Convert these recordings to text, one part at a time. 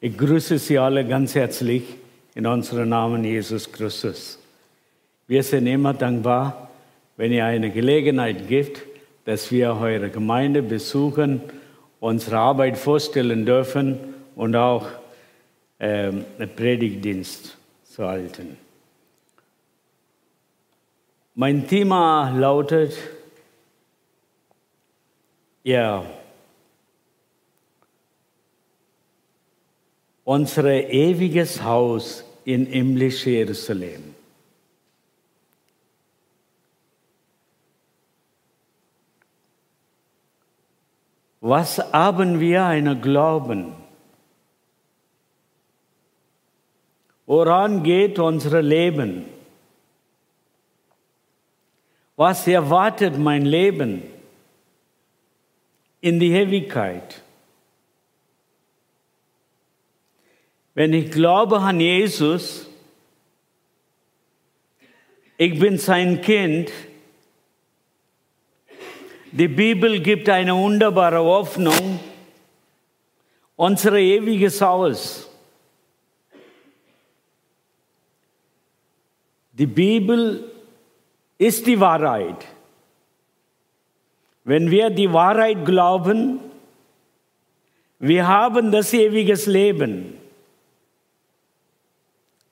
Ich grüße Sie alle ganz herzlich in unserem Namen Jesus Christus. Wir sind immer dankbar, wenn ihr eine Gelegenheit gibt, dass wir eure Gemeinde besuchen, unsere Arbeit vorstellen dürfen und auch ähm, einen Predigtdienst zu halten. Mein Thema lautet, ja, unser ewiges Haus in himmlisch Jerusalem. Was haben wir einen Glauben? Woran geht unser Leben? Was erwartet mein Leben in die Ewigkeit? Wenn ich glaube an Jesus, ich bin sein Kind, die Bibel gibt eine wunderbare Hoffnung, unser ewiges Haus. Die Bibel ist die Wahrheit. Wenn wir die Wahrheit glauben, wir haben das ewige Leben.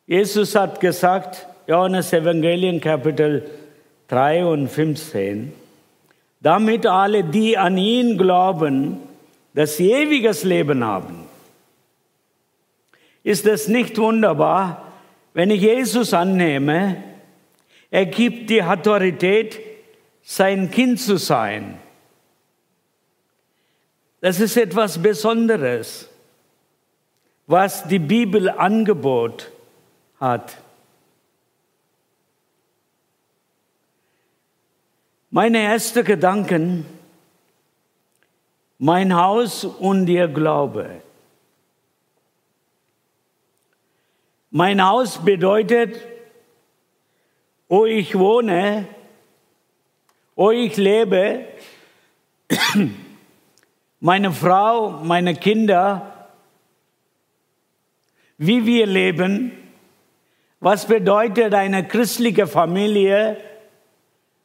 Jesus hat gesagt, Johannes Evangelium Kapitel 3 und 15, damit alle, die an ihn glauben, das ewiges Leben haben. Ist es nicht wunderbar, wenn ich Jesus annehme, er gibt die Autorität, sein Kind zu sein. Das ist etwas Besonderes, was die Bibel angebot hat. Meine ersten Gedanken, mein Haus und ihr Glaube. Mein Haus bedeutet, wo ich wohne, wo ich lebe, meine Frau, meine Kinder, wie wir leben, was bedeutet eine christliche Familie?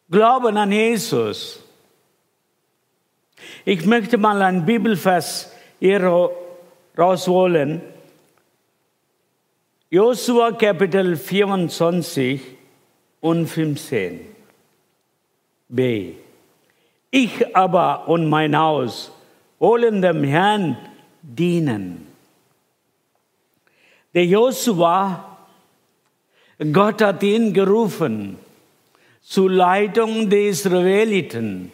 Glauben an Jesus. Ich möchte mal ein Bibelvers hier rausholen. Josua Kapitel 24 und 15. B. Ich aber und mein Haus wollen dem Herrn dienen. Der Josua Gott hat ihn gerufen zur Leitung der Israeliten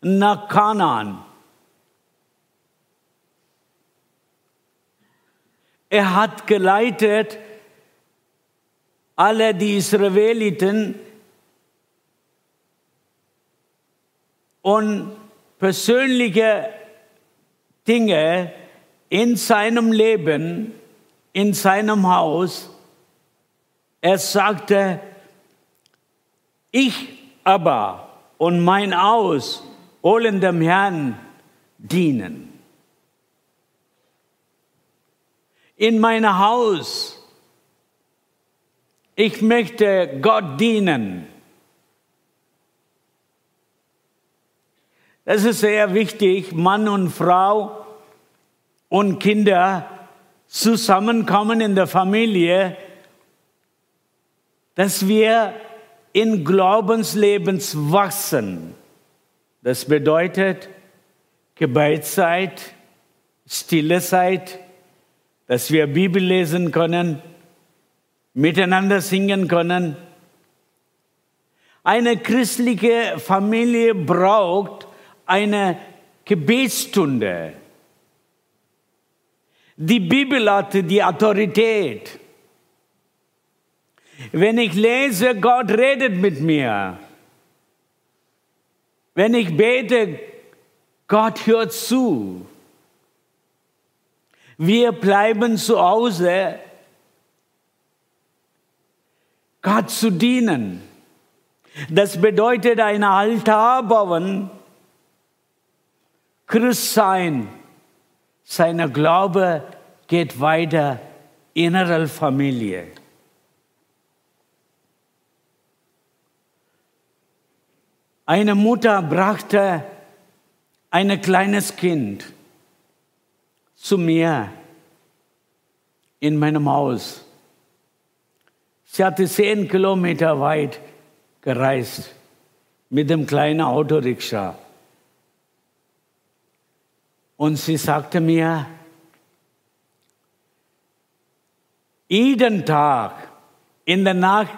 nach Kanaan. Er hat geleitet alle die Israeliten und persönliche Dinge in seinem Leben, in seinem Haus er sagte, ich aber und mein Aus wollen dem Herrn dienen. In meinem Haus, ich möchte Gott dienen. Das ist sehr wichtig, Mann und Frau und Kinder zusammenkommen in der Familie dass wir in Glaubenslebens wachsen. Das bedeutet Gebetszeit, stille Zeit, dass wir Bibel lesen können, miteinander singen können. Eine christliche Familie braucht eine Gebetsstunde. Die Bibel hat die Autorität. Wenn ich lese, Gott redet mit mir. Wenn ich bete, Gott hört zu. Wir bleiben zu Hause, Gott zu dienen. Das bedeutet ein Altar bauen, Christ sein, seine Glaube geht weiter innerer Familie. Eine Mutter brachte ein kleines Kind zu mir in meinem Haus. Sie hatte zehn Kilometer weit gereist mit dem kleinen Autorikscha. Und sie sagte mir, jeden Tag in der Nacht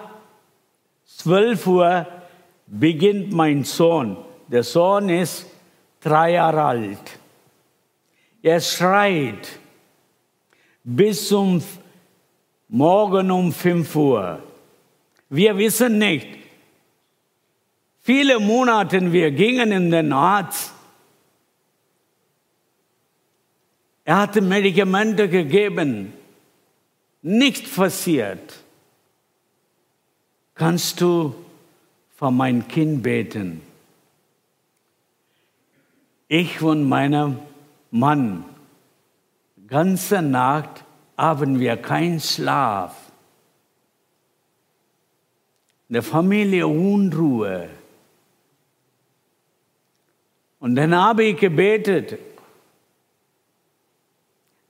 12 Uhr beginnt mein Sohn. Der Sohn ist drei Jahre alt. Er schreit bis zum Morgen um 5 Uhr. Wir wissen nicht. Viele Monate wir gingen in den Arzt. Er hatte Medikamente gegeben. Nicht passiert. Kannst du für mein Kind beten. Ich und mein Mann, ganze Nacht haben wir keinen Schlaf. Der Familie Unruhe. Und dann habe ich gebetet.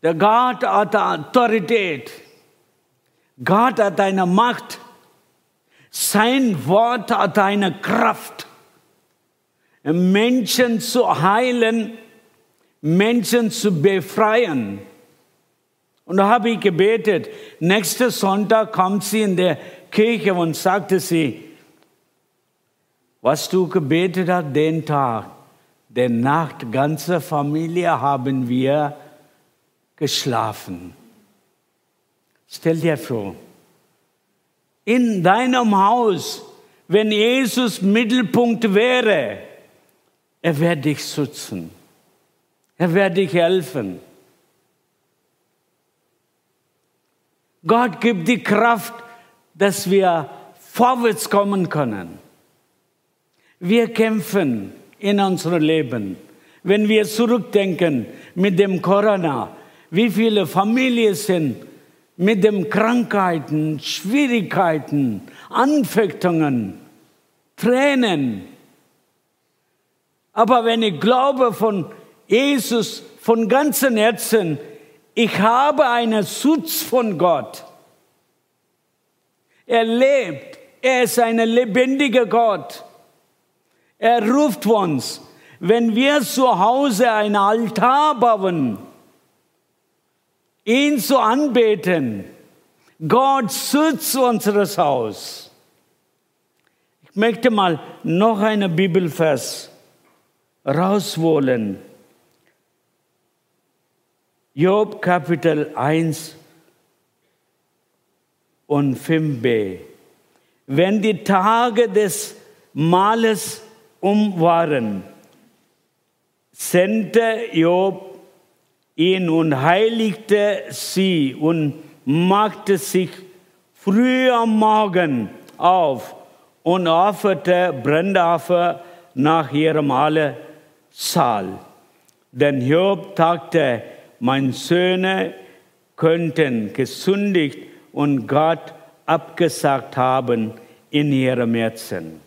Der Gott hat Autorität. Gott hat eine Macht. Sein Wort hat eine Kraft, Menschen zu heilen, Menschen zu befreien. Und da habe ich gebetet. Nächsten Sonntag kommt sie in der Kirche und sagte sie, was du gebetet hast den Tag, der Nacht, ganze Familie haben wir geschlafen. Stell dir vor, in deinem Haus, wenn Jesus Mittelpunkt wäre, er wird dich schützen. Er wird dich helfen. Gott gibt die Kraft, dass wir vorwärts kommen können. Wir kämpfen in unserem Leben. Wenn wir zurückdenken mit dem Corona, wie viele Familien sind mit den Krankheiten, Schwierigkeiten, Anfechtungen, Tränen. Aber wenn ich glaube von Jesus von ganzem Herzen, ich habe einen Schutz von Gott. Er lebt. Er ist ein lebendiger Gott. Er ruft uns, wenn wir zu Hause einen Altar bauen, ihn zu anbeten. Gott schützt unseres Haus. Ich möchte mal noch einen Bibelvers rausholen. Job Kapitel 1 und 5b. Wenn die Tage des Males um waren, sendete Job ihn und heiligte sie und machte sich früh am Morgen auf und offerte Brandopfer nach ihrem alle Saal. Denn Job dachte, meine Söhne könnten gesündigt und Gott abgesagt haben in ihrem Herzen.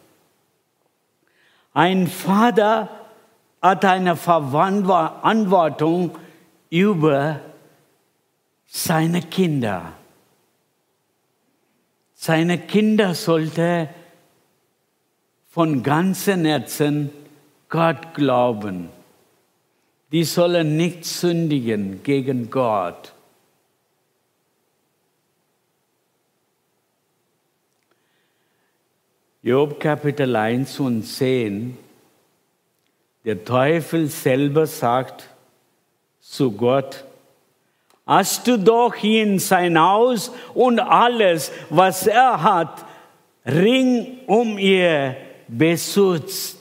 Ein Vater hat eine Verantwortung über seine Kinder. Seine Kinder sollte von ganzem Herzen Gott glauben. Die sollen nicht sündigen gegen Gott. Job Kapitel 1 und 10. Der Teufel selber sagt, zu Gott. Hast du doch ihn sein Haus und alles, was er hat, ring um ihr beschützt.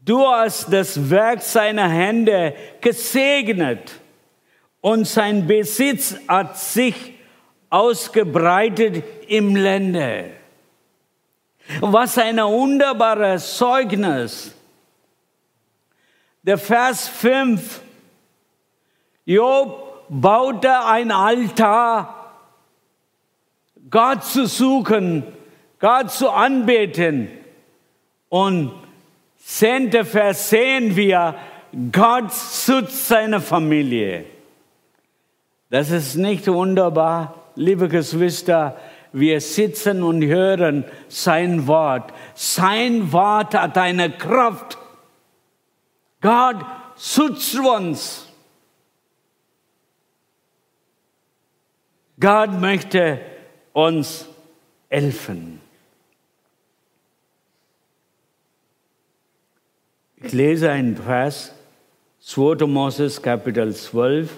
Du hast das Werk seiner Hände gesegnet und sein Besitz hat sich ausgebreitet im Lande. Was ein wunderbares Zeugnis der Vers 5 Job baute ein Altar, Gott zu suchen, Gott zu anbeten. Und zehnte Vers sehen wir, Gott schützt seine Familie. Das ist nicht wunderbar, liebe Geschwister. Wir sitzen und hören sein Wort. Sein Wort hat eine Kraft. Gott schützt uns. Gott möchte uns helfen. Ich lese einen Vers, 2. Moses Kapitel 12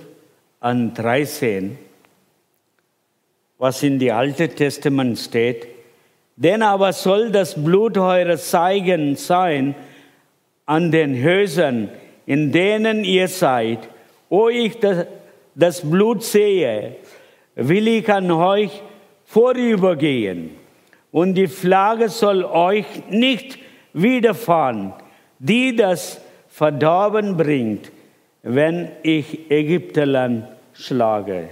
an 13, was in die Alte Testament steht. Denn aber soll das Blut eures Zeigen sein an den Häusern, in denen ihr seid. Wo ich das, das Blut sehe, will ich an euch vorübergehen. Und die Flagge soll euch nicht widerfahren, die das Verdorben bringt, wenn ich Ägypterland schlage.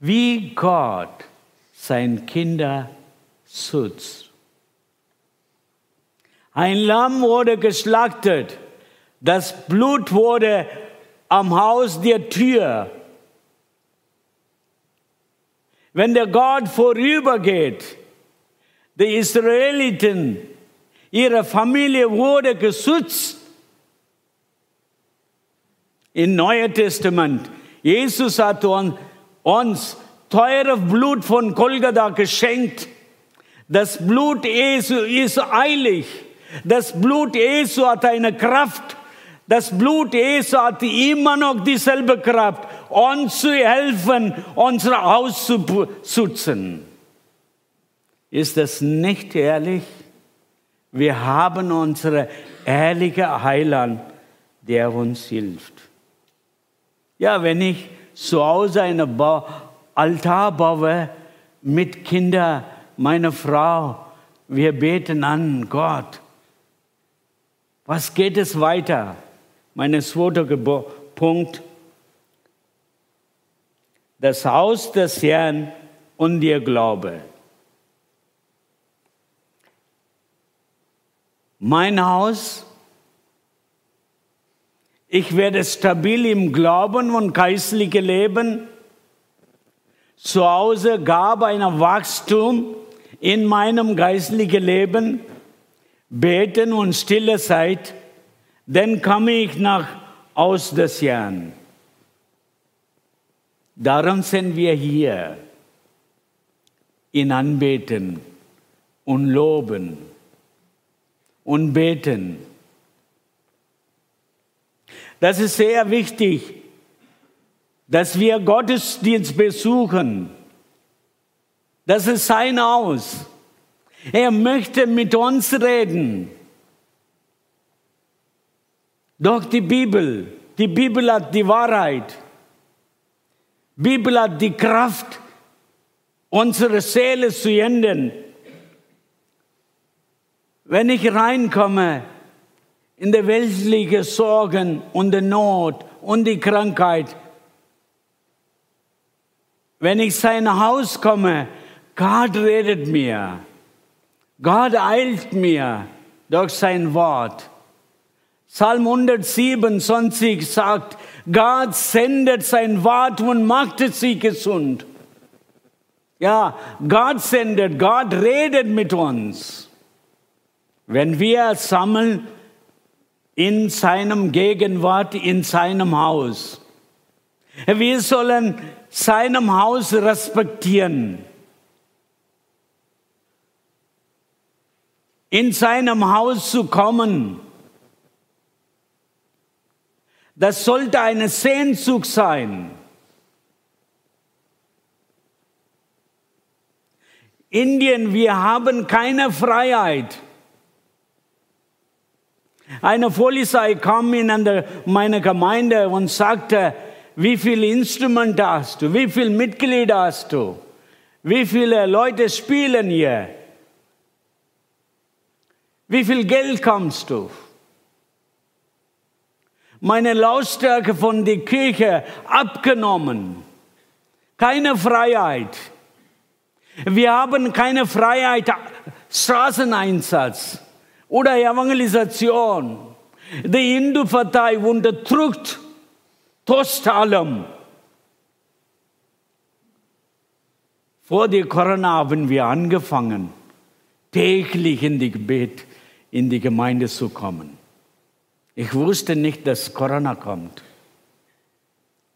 Wie Gott sein Kinder schützt. Ein Lamm wurde geschlachtet, das Blut wurde am Haus der Tür. Wenn der Gott vorübergeht, die Israeliten, ihre Familie wurde geschützt im Neuen Testament. Jesus hat uns teure Blut von Golgatha geschenkt. Das Blut Jesu ist eilig. Das Blut Jesu hat eine Kraft. Das Blut Jesu hat immer noch dieselbe Kraft, uns zu helfen, unser Haus zu schützen. Ist das nicht ehrlich? Wir haben unsere ehrliche Heiland, der uns hilft. Ja, wenn ich zu Hause einen ba Altar baue mit Kindern, meiner Frau, wir beten an Gott. Was geht es weiter? Mein zweiter Punkt. Das Haus des Herrn und ihr Glaube. Mein Haus ich werde stabil im Glauben und geistlichen Leben. Zu Hause gab ein Wachstum in meinem geistlichen Leben. Beten und stille Zeit, dann komme ich nach aus des Jahren. Darum sind wir hier in Anbeten und Loben und Beten. Das ist sehr wichtig, dass wir Gottesdienst besuchen. Das ist sein Aus. Er möchte mit uns reden. Doch die Bibel, die Bibel hat die Wahrheit. Die Bibel hat die Kraft, unsere Seele zu ändern. Wenn ich reinkomme, in der weltlichen Sorgen und der Not und die Krankheit. Wenn ich sein Haus komme, Gott redet mir. Gott eilt mir durch sein Wort. Psalm 127 sagt, Gott sendet sein Wort und macht sie gesund. Ja, Gott sendet, Gott redet mit uns. Wenn wir sammeln, in seinem Gegenwart, in seinem Haus. Wir sollen seinem Haus respektieren. In seinem Haus zu kommen, das sollte eine Sehnsucht sein. Indien, wir haben keine Freiheit. Eine Polizei kam in meine Gemeinde und sagte, wie viele Instrumente hast du? Wie viele Mitglieder hast du? Wie viele Leute spielen hier? Wie viel Geld kommst du? Meine Lautstärke von der Kirche abgenommen. Keine Freiheit. Wir haben keine Freiheit, Straßeneinsatz oder Evangelisation. Die Hindu-Partei unterdrückt trotz allem. Vor der Corona haben wir angefangen, täglich in die Gebet in die Gemeinde zu kommen. Ich wusste nicht, dass Corona kommt.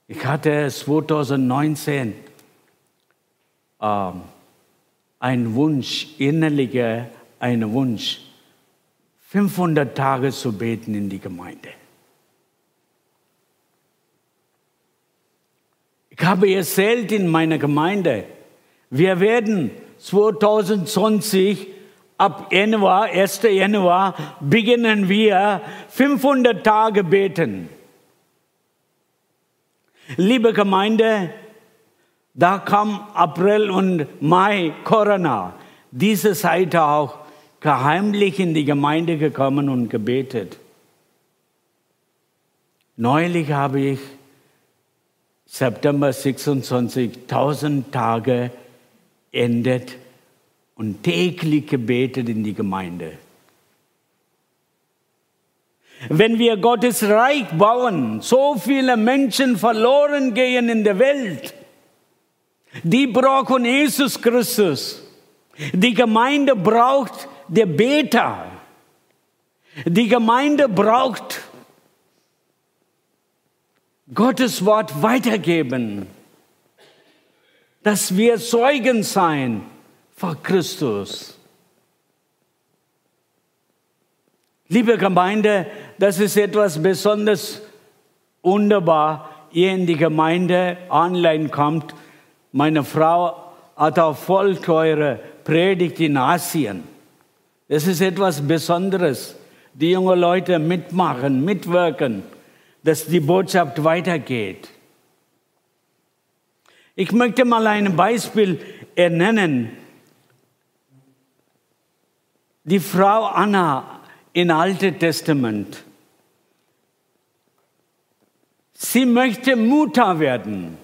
Ich hatte 2019 äh, einen Wunsch, innerlicher einen Wunsch, 500 Tage zu beten in die Gemeinde. Ich habe erzählt in meiner Gemeinde, wir werden 2020 ab Januar, 1. Januar, beginnen wir 500 Tage beten. Liebe Gemeinde, da kam April und Mai Corona. Diese Seite auch geheimlich in die Gemeinde gekommen und gebetet. Neulich habe ich September 26 1000 Tage endet und täglich gebetet in die Gemeinde. Wenn wir Gottes Reich bauen, so viele Menschen verloren gehen in der Welt, die brauchen Jesus Christus. Die Gemeinde braucht der Beter. Die Gemeinde braucht Gottes Wort weitergeben, dass wir Zeugen sein vor Christus. Liebe Gemeinde, das ist etwas besonders wunderbar, ihr in die Gemeinde online kommt. Meine Frau hat auch voll teure Predigt in Asien. Das ist etwas Besonderes. Die jungen Leute mitmachen, mitwirken, dass die Botschaft weitergeht. Ich möchte mal ein Beispiel ernennen. Die Frau Anna im Alten Testament. Sie möchte Mutter werden.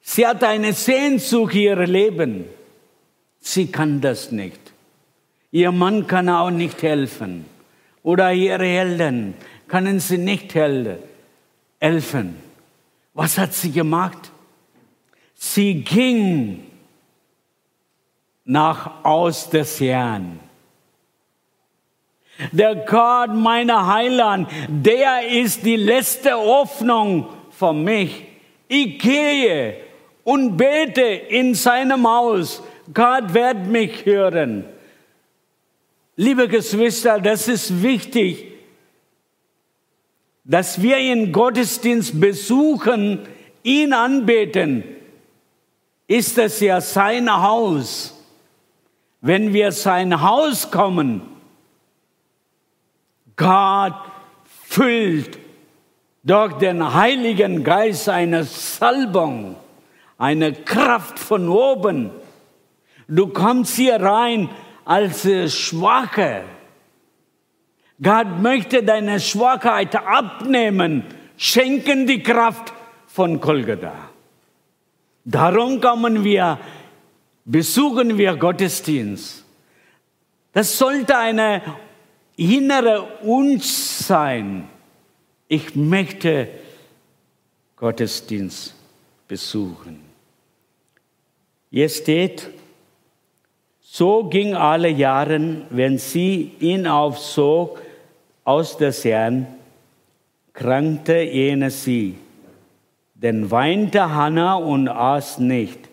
Sie hat eine Sehnsucht ihr Leben. Sie kann das nicht. Ihr Mann kann auch nicht helfen. Oder ihre Eltern können sie nicht helfen. Was hat sie gemacht? Sie ging nach aus des Herrn. Der Gott, meiner Heiland, der ist die letzte Hoffnung für mich. Ich gehe und bete in seinem Haus Gott wird mich hören. Liebe Geschwister, das ist wichtig, dass wir ihn Gottesdienst besuchen, ihn anbeten. Ist es ja sein Haus. Wenn wir sein Haus kommen, Gott füllt durch den Heiligen Geist eine Salbung, eine Kraft von oben Du kommst hier rein als Schwache. Gott möchte deine Schwachheit abnehmen, schenken die Kraft von Golgatha. Darum kommen wir, besuchen wir Gottesdienst. Das sollte eine innere Wunsch sein. Ich möchte Gottesdienst besuchen. Hier steht, so ging alle Jahre, wenn sie ihn aufzog aus der Herrn, krankte jene sie. Denn weinte Hannah und aß nicht.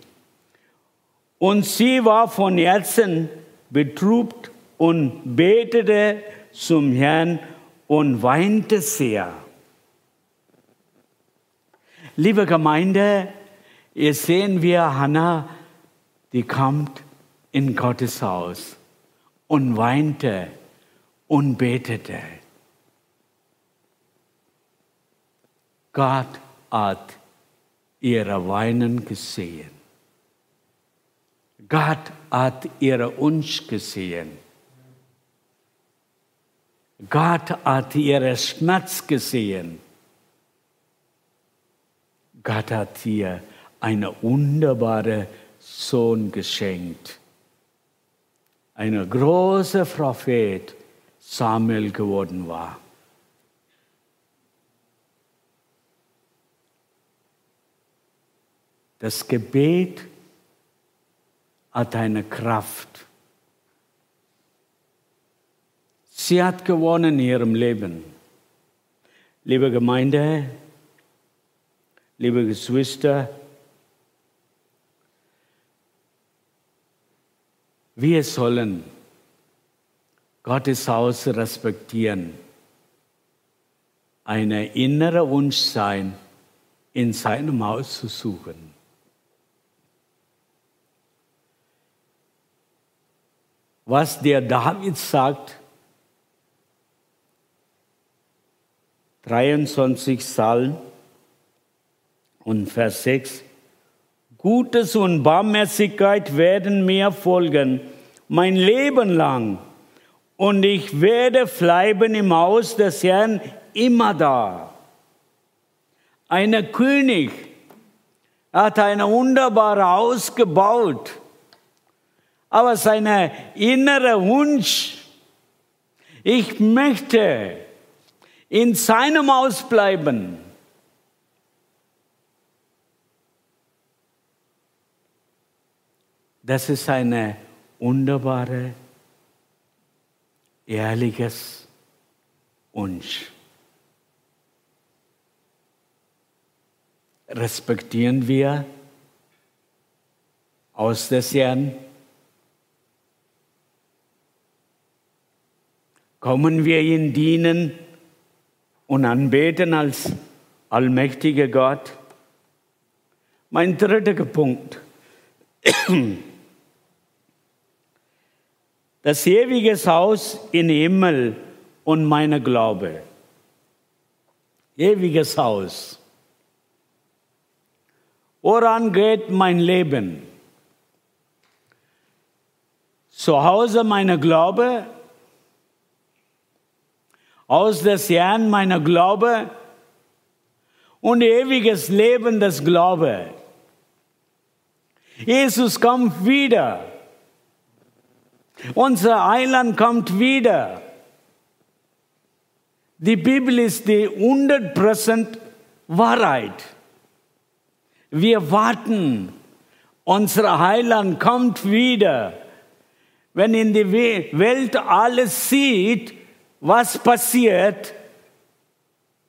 Und sie war von Herzen betrübt und betete zum Herrn und weinte sehr. Liebe Gemeinde, hier sehen wir Hannah, die kommt in Gottes Haus und weinte und betete. Gott hat ihre Weinen gesehen. Gott hat ihre Wunsch gesehen. Gott hat ihren Schmerz gesehen. Gott hat ihr einen wunderbaren Sohn geschenkt. Ein großer Prophet Samuel geworden war. Das Gebet hat eine Kraft. Sie hat gewonnen in ihrem Leben. Liebe Gemeinde, liebe Geschwister, wir sollen Gottes Haus respektieren, eine innere Wunsch sein, in seinem Haus zu suchen. Was der David sagt, 23 Psalm und Vers 6. Gutes und Barmherzigkeit werden mir folgen, mein Leben lang. Und ich werde bleiben im Haus des Herrn immer da. Ein König hat ein wunderbares Haus gebaut, aber sein innerer Wunsch, ich möchte in seinem Haus bleiben. Das ist eine wunderbare, ehrliches Wunsch. Respektieren wir aus des Herrn? Kommen wir ihn dienen und anbeten als allmächtiger Gott? Mein dritter Punkt. das ewige Haus im Himmel und meine Glaube. Ewiges Haus. Woran geht mein Leben? Zu Hause meine Glaube, aus des Herrn meiner Glaube und ewiges Leben des Glaube. Jesus kommt wieder. Unser Heiland kommt wieder. Die Bibel ist die 100% Wahrheit. Wir warten. Unser Heiland kommt wieder. Wenn in die Welt alles sieht, was passiert,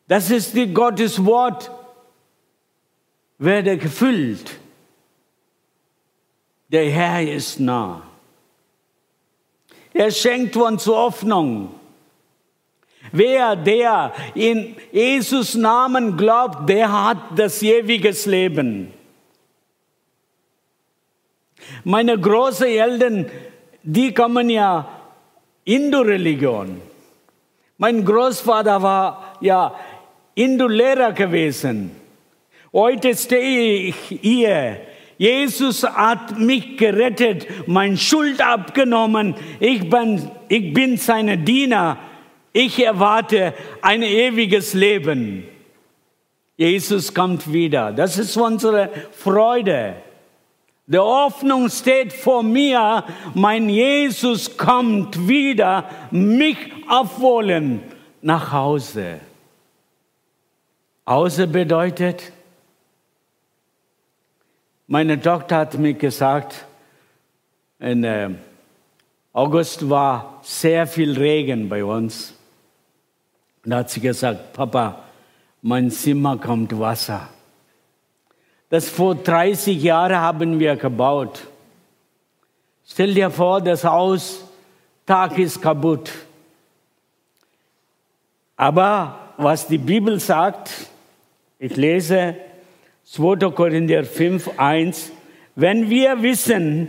das ist die Gottes Wort, werde gefüllt. Der Herr ist nah. Er schenkt uns Hoffnung. Wer, der in Jesus Namen glaubt, der hat das ewige Leben. Meine großen Eltern, die kommen ja Indo-Religion. Mein Großvater war ja Indo-Lehrer gewesen. Heute stehe ich hier Jesus hat mich gerettet, mein Schuld abgenommen. Ich bin, ich bin seine Diener. Ich erwarte ein ewiges Leben. Jesus kommt wieder. Das ist unsere Freude. Die Hoffnung steht vor mir. Mein Jesus kommt wieder, mich abholen nach Hause. Hause bedeutet, meine Tochter hat mir gesagt, im äh, August war sehr viel Regen bei uns. Und da hat sie gesagt, Papa, mein Zimmer kommt Wasser. Das vor 30 Jahren haben wir gebaut. Stell dir vor, das Haus, Tag ist kaputt. Aber was die Bibel sagt, ich lese 2. Korinther 5, 1, wenn wir wissen,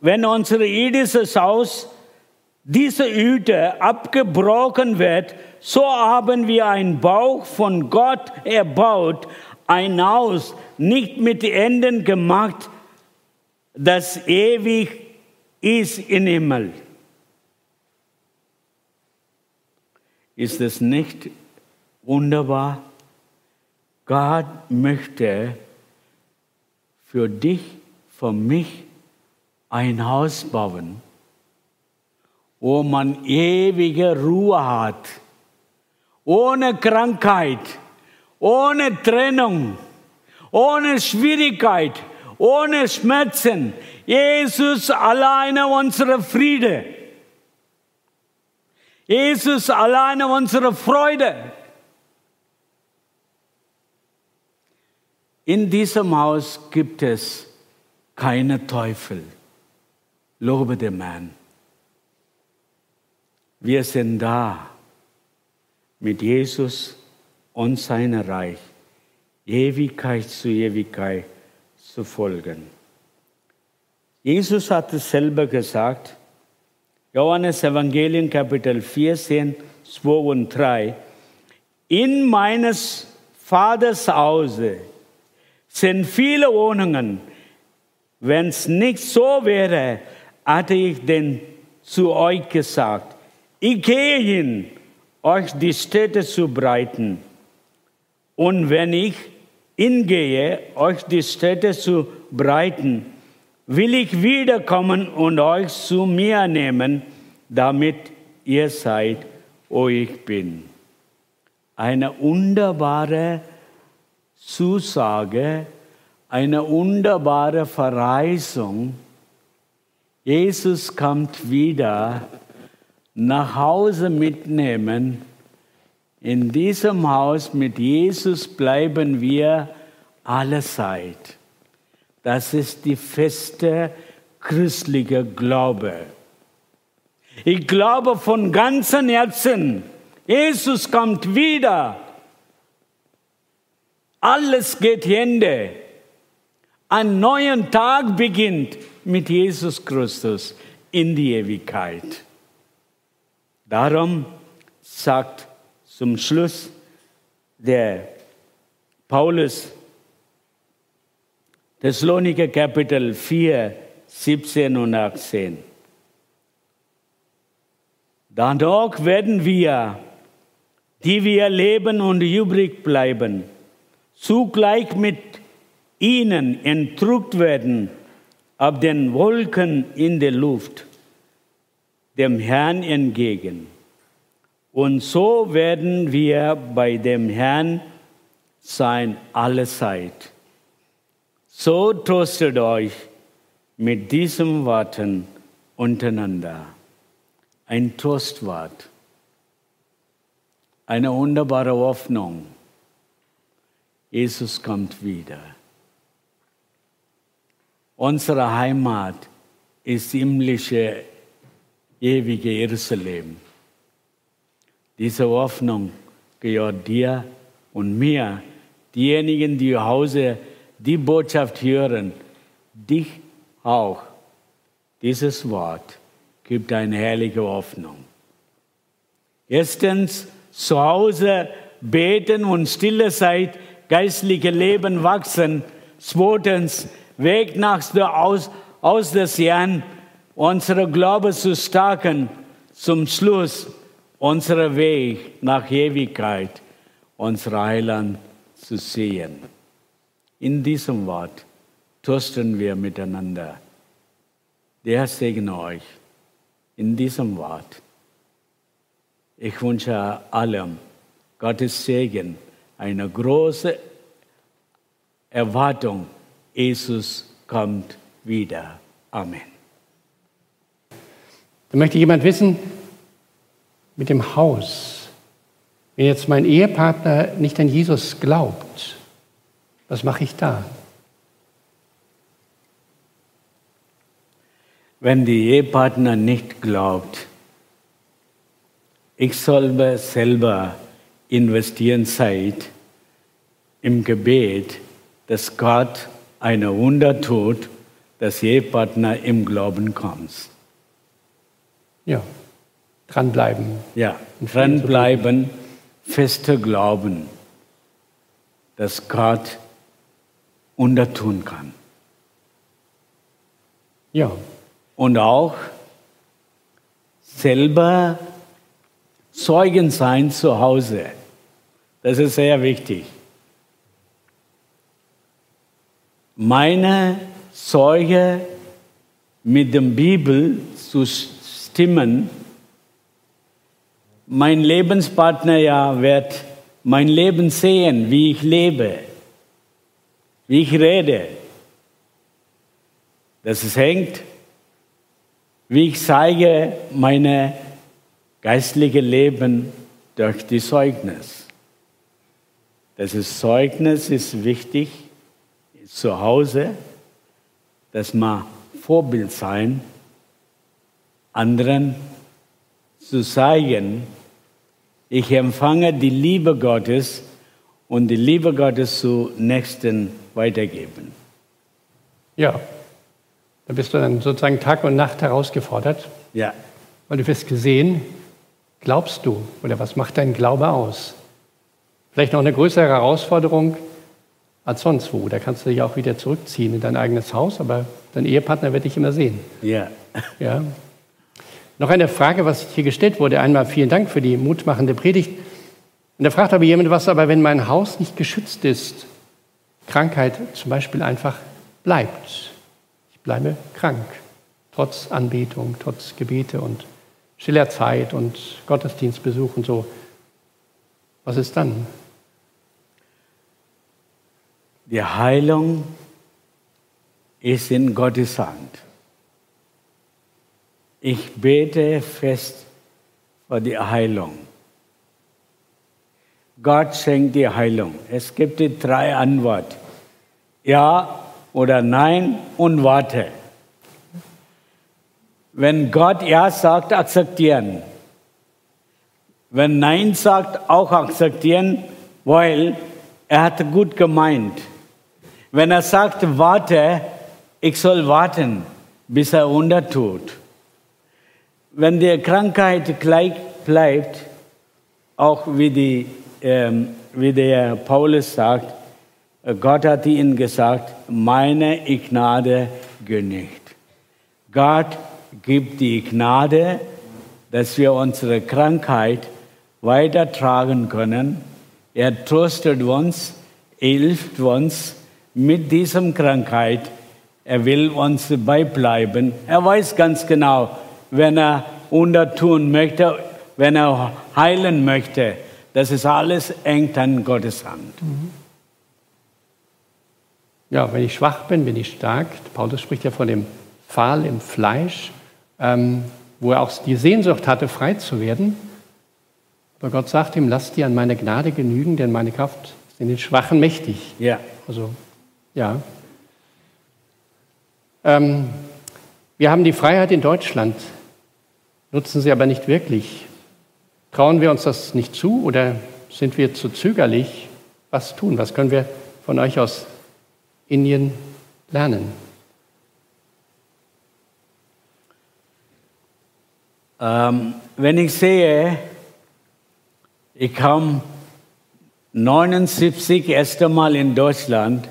wenn unser irdisches Haus, diese Hüte abgebrochen wird, so haben wir einen Bauch von Gott erbaut, ein Haus nicht mit Enden gemacht, das ewig ist im Himmel. Ist es nicht wunderbar? Gott möchte für dich, für mich ein Haus bauen, wo man ewige Ruhe hat, ohne Krankheit, ohne Trennung, ohne Schwierigkeit, ohne Schmerzen. Jesus alleine unsere Friede. Jesus alleine unsere Freude. In diesem Haus gibt es keine Teufel. Lobe den Mann. Wir sind da mit Jesus und seinem Reich, Ewigkeit zu Ewigkeit zu folgen. Jesus hat es selber gesagt, Johannes Evangelium Kapitel 14, 2 und 3, in meines Vaters Hause sind viele Wohnungen. Wenn es nicht so wäre, hatte ich denn zu euch gesagt, ich gehe hin, euch die Städte zu breiten. Und wenn ich hingehe, euch die Städte zu breiten, will ich wiederkommen und euch zu mir nehmen, damit ihr seid, wo ich bin. Eine wunderbare Zusage, eine wunderbare Verheißung. Jesus kommt wieder nach Hause mitnehmen. In diesem Haus mit Jesus bleiben wir alle Zeit. Das ist die feste christliche Glaube. Ich glaube von ganzem Herzen, Jesus kommt wieder. Alles geht Hände. Ein neuer Tag beginnt mit Jesus Christus in die Ewigkeit. Darum sagt zum Schluss der Paulus, Thessaloniker Kapitel 4, 17 und 18. Dadurch werden wir, die wir leben und übrig bleiben, zugleich mit ihnen entrückt werden ab den Wolken in der Luft, dem Herrn entgegen. Und so werden wir bei dem Herrn sein alle Zeit. So tröstet euch mit diesen Worten untereinander. Ein Trostwort, eine wunderbare Hoffnung. Jesus kommt wieder. Unsere Heimat ist himmlische, ewige Jerusalem. Diese Hoffnung gehört dir und mir, diejenigen, die zu Hause die Botschaft hören, dich auch. Dieses Wort gibt eine herrliche Hoffnung. Erstens, zu Hause beten und stille Zeit, geistliche Leben wachsen. Zweitens, Weg nach der aus, aus des Herrn, unsere Glaube zu stärken. Zum Schluss, unser Weg nach Ewigkeit, unser Heiland zu sehen. In diesem Wort trösten wir miteinander. Der segne euch in diesem Wort. Ich wünsche allem Gottes Segen, eine große Erwartung. Jesus kommt wieder. Amen. Da möchte jemand wissen, mit dem Haus, wenn jetzt mein Ehepartner nicht an Jesus glaubt, was mache ich da? Wenn die Ehepartner nicht glaubt, ich soll selber investieren Zeit im Gebet, dass Gott eine Wunder tut, dass Ehepartner im Glauben kommt. Ja, dranbleiben. Ja, dranbleiben, fester Glauben, dass Gott Wunder tun kann. Ja. Und auch selber Zeugen sein zu Hause. Das ist sehr wichtig. Meine Zeuge mit der Bibel zu stimmen, mein Lebenspartner ja wird mein Leben sehen, wie ich lebe, wie ich rede. Das hängt, wie ich zeige meine geistliche Leben durch die Zeugnis. Das Zeugnis ist wichtig zu Hause, dass man Vorbild sein, anderen zu zeigen, ich empfange die Liebe Gottes und die Liebe Gottes zu Nächsten weitergeben. Ja, da bist du dann sozusagen Tag und Nacht herausgefordert. Ja. Weil du wirst gesehen, glaubst du oder was macht dein Glaube aus? Vielleicht noch eine größere Herausforderung als sonst wo. Da kannst du dich auch wieder zurückziehen in dein eigenes Haus, aber dein Ehepartner wird dich immer sehen. Ja. Ja. Noch eine Frage, was hier gestellt wurde. Einmal vielen Dank für die mutmachende Predigt. Und da fragt aber jemand, was aber, wenn mein Haus nicht geschützt ist, Krankheit zum Beispiel einfach bleibt. Ich bleibe krank, trotz Anbetung, trotz Gebete und stiller Zeit und Gottesdienstbesuch und so. Was ist dann? Die Heilung ist in Gottes Hand. Ich bete fest für die Heilung. Gott schenkt die Heilung. Es gibt die drei Antworten. Ja oder nein und warte. Wenn Gott Ja sagt, akzeptieren. Wenn Nein sagt, auch akzeptieren, weil er hat gut gemeint. Wenn er sagt, warte, ich soll warten, bis er Wunder tut wenn die Krankheit gleich bleibt, auch wie, die, wie der Paulus sagt, Gott hat ihnen gesagt, meine Gnade genügt. Gott gibt die Gnade, dass wir unsere Krankheit weitertragen können. Er tröstet uns, hilft uns mit dieser Krankheit. Er will uns beibleiben. Er weiß ganz genau, wenn er untertun möchte, wenn er heilen möchte. Das ist alles eng an Gottes Hand. Ja, wenn ich schwach bin, bin ich stark. Paulus spricht ja von dem Pfahl im Fleisch, ähm, wo er auch die Sehnsucht hatte, frei zu werden. Aber Gott sagt ihm, lass dir an meine Gnade genügen, denn meine Kraft ist in den Schwachen mächtig. Ja. Also, ja. Ähm, wir haben die Freiheit in Deutschland nutzen sie aber nicht wirklich. Trauen wir uns das nicht zu oder sind wir zu zögerlich? Was tun? Was können wir von euch aus Indien lernen? Ähm, wenn ich sehe, ich kam 79 erste Mal in Deutschland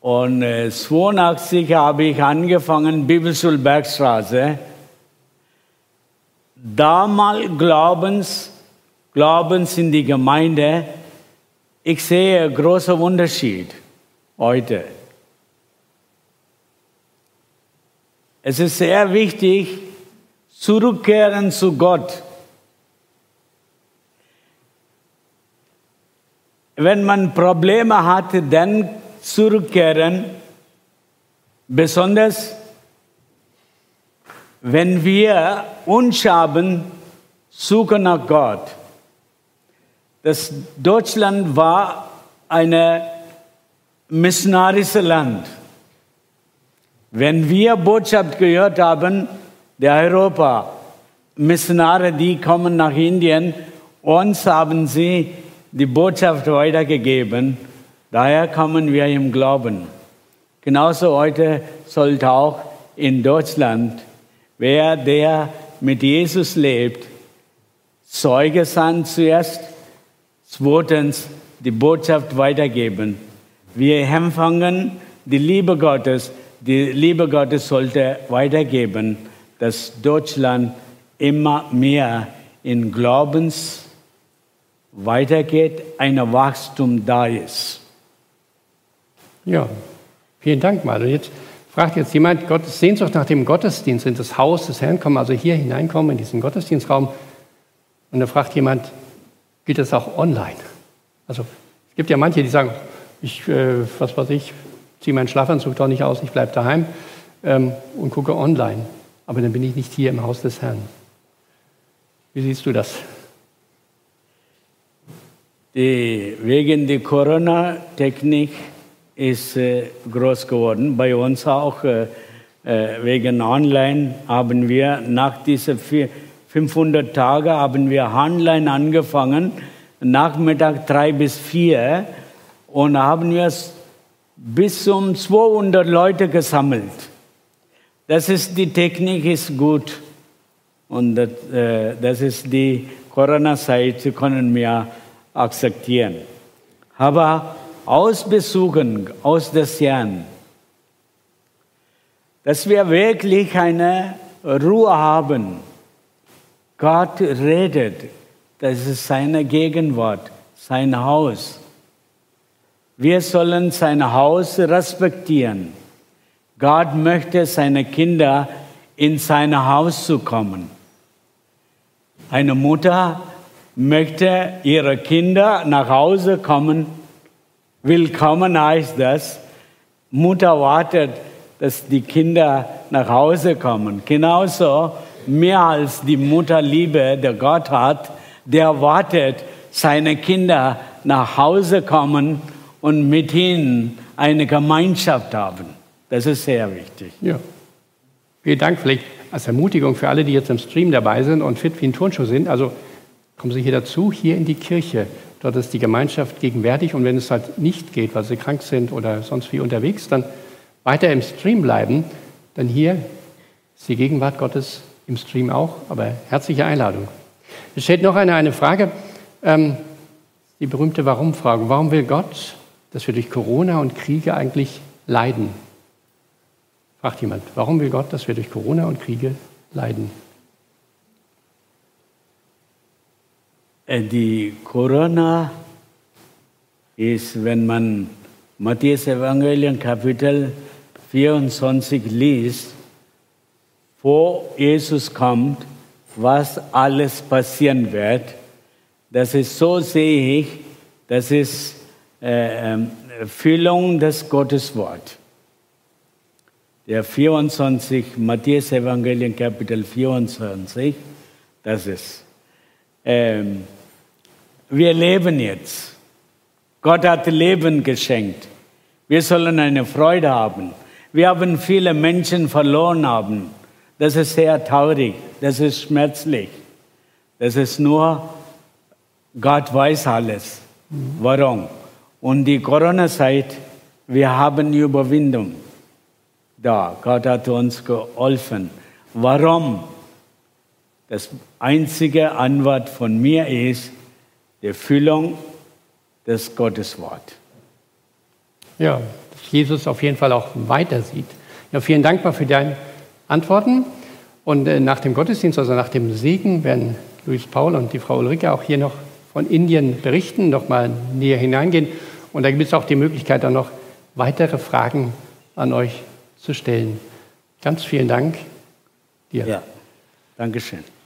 und äh, 82 habe ich angefangen Bibelschule Bergstraße damals Glaubens, Glaubens in die Gemeinde, ich sehe einen großen Unterschied heute. Es ist sehr wichtig, zurückkehren zu Gott. Wenn man Probleme hat, dann zurückkehren, besonders wenn wir uns haben, suchen nach Gott. Das Deutschland war ein missionarisches Land. Wenn wir Botschaft gehört haben, der Europa, Missionare, die kommen nach Indien, uns haben sie die Botschaft weitergegeben. Daher kommen wir im Glauben. Genauso heute sollte auch in Deutschland Wer, der mit Jesus lebt, Zeuge sein zuerst, zweitens die Botschaft weitergeben. Wir empfangen die Liebe Gottes. Die Liebe Gottes sollte weitergeben, dass Deutschland immer mehr in Glaubens weitergeht, ein Wachstum da ist. Ja, vielen Dank. Und jetzt fragt jetzt jemand, Gottes Sehnsucht nach dem Gottesdienst in das Haus des Herrn kommen, also hier hineinkommen in diesen Gottesdienstraum. Und da fragt jemand, geht das auch online? Also es gibt ja manche, die sagen, ich, äh, was weiß ich, ziehe meinen Schlafanzug doch nicht aus, ich bleibe daheim ähm, und gucke online. Aber dann bin ich nicht hier im Haus des Herrn. Wie siehst du das? Die, wegen der Corona-Technik ist äh, groß geworden. Bei uns auch äh, äh wegen Online haben wir nach diesen 500 Tagen haben wir online angefangen, Nachmittag drei bis vier und haben wir bis um 200 Leute gesammelt. Das ist die Technik ist gut und das, das ist die Corona-Zeit können wir akzeptieren. Aber Ausbesuchen aus des Herrn, dass wir wirklich eine Ruhe haben. Gott redet, das ist seine Gegenwart, sein Haus. Wir sollen sein Haus respektieren. Gott möchte seine Kinder in sein Haus zu kommen. Eine Mutter möchte ihre Kinder nach Hause kommen. Willkommen heißt das. Mutter wartet, dass die Kinder nach Hause kommen. Genauso mehr als die Mutterliebe, der Gott hat, der wartet, seine Kinder nach Hause kommen und mit ihnen eine Gemeinschaft haben. Das ist sehr wichtig. Ja. Vielen Dank. Vielleicht als Ermutigung für alle, die jetzt im Stream dabei sind und fit wie ein Turnschuh sind. Also kommen Sie hier dazu, hier in die Kirche. Dort ist die Gemeinschaft gegenwärtig. Und wenn es halt nicht geht, weil Sie krank sind oder sonst wie unterwegs, dann weiter im Stream bleiben. Dann hier ist die Gegenwart Gottes im Stream auch. Aber herzliche Einladung. Es steht noch eine, eine Frage, ähm, die berühmte Warum-Frage. Warum will Gott, dass wir durch Corona und Kriege eigentlich leiden? Fragt jemand, warum will Gott, dass wir durch Corona und Kriege leiden? Die Corona ist, wenn man Matthäus Evangelium Kapitel 24 liest, wo Jesus kommt, was alles passieren wird, das ist so sehe ich, das ist äh, Füllung des Gotteswortes der 24, Matthäus Evangelium Kapitel 24, das ist, ähm, wir leben jetzt. Gott hat Leben geschenkt. Wir sollen eine Freude haben. Wir haben viele Menschen verloren haben. Das ist sehr traurig. Das ist schmerzlich. Das ist nur, Gott weiß alles. Warum? Und die Corona-Zeit, wir haben Überwindung da. Gott hat uns geholfen. Warum? Das einzige Antwort von mir ist die Füllung des Gotteswort. Ja, dass Jesus auf jeden Fall auch weiter sieht. Ja, vielen Dank mal für deine Antworten. Und äh, nach dem Gottesdienst, also nach dem Segen, werden Luis Paul und die Frau Ulrike auch hier noch von Indien berichten, noch mal näher hineingehen. Und da gibt es auch die Möglichkeit, dann noch weitere Fragen an euch zu stellen. Ganz vielen Dank dir. Ja, Dankeschön.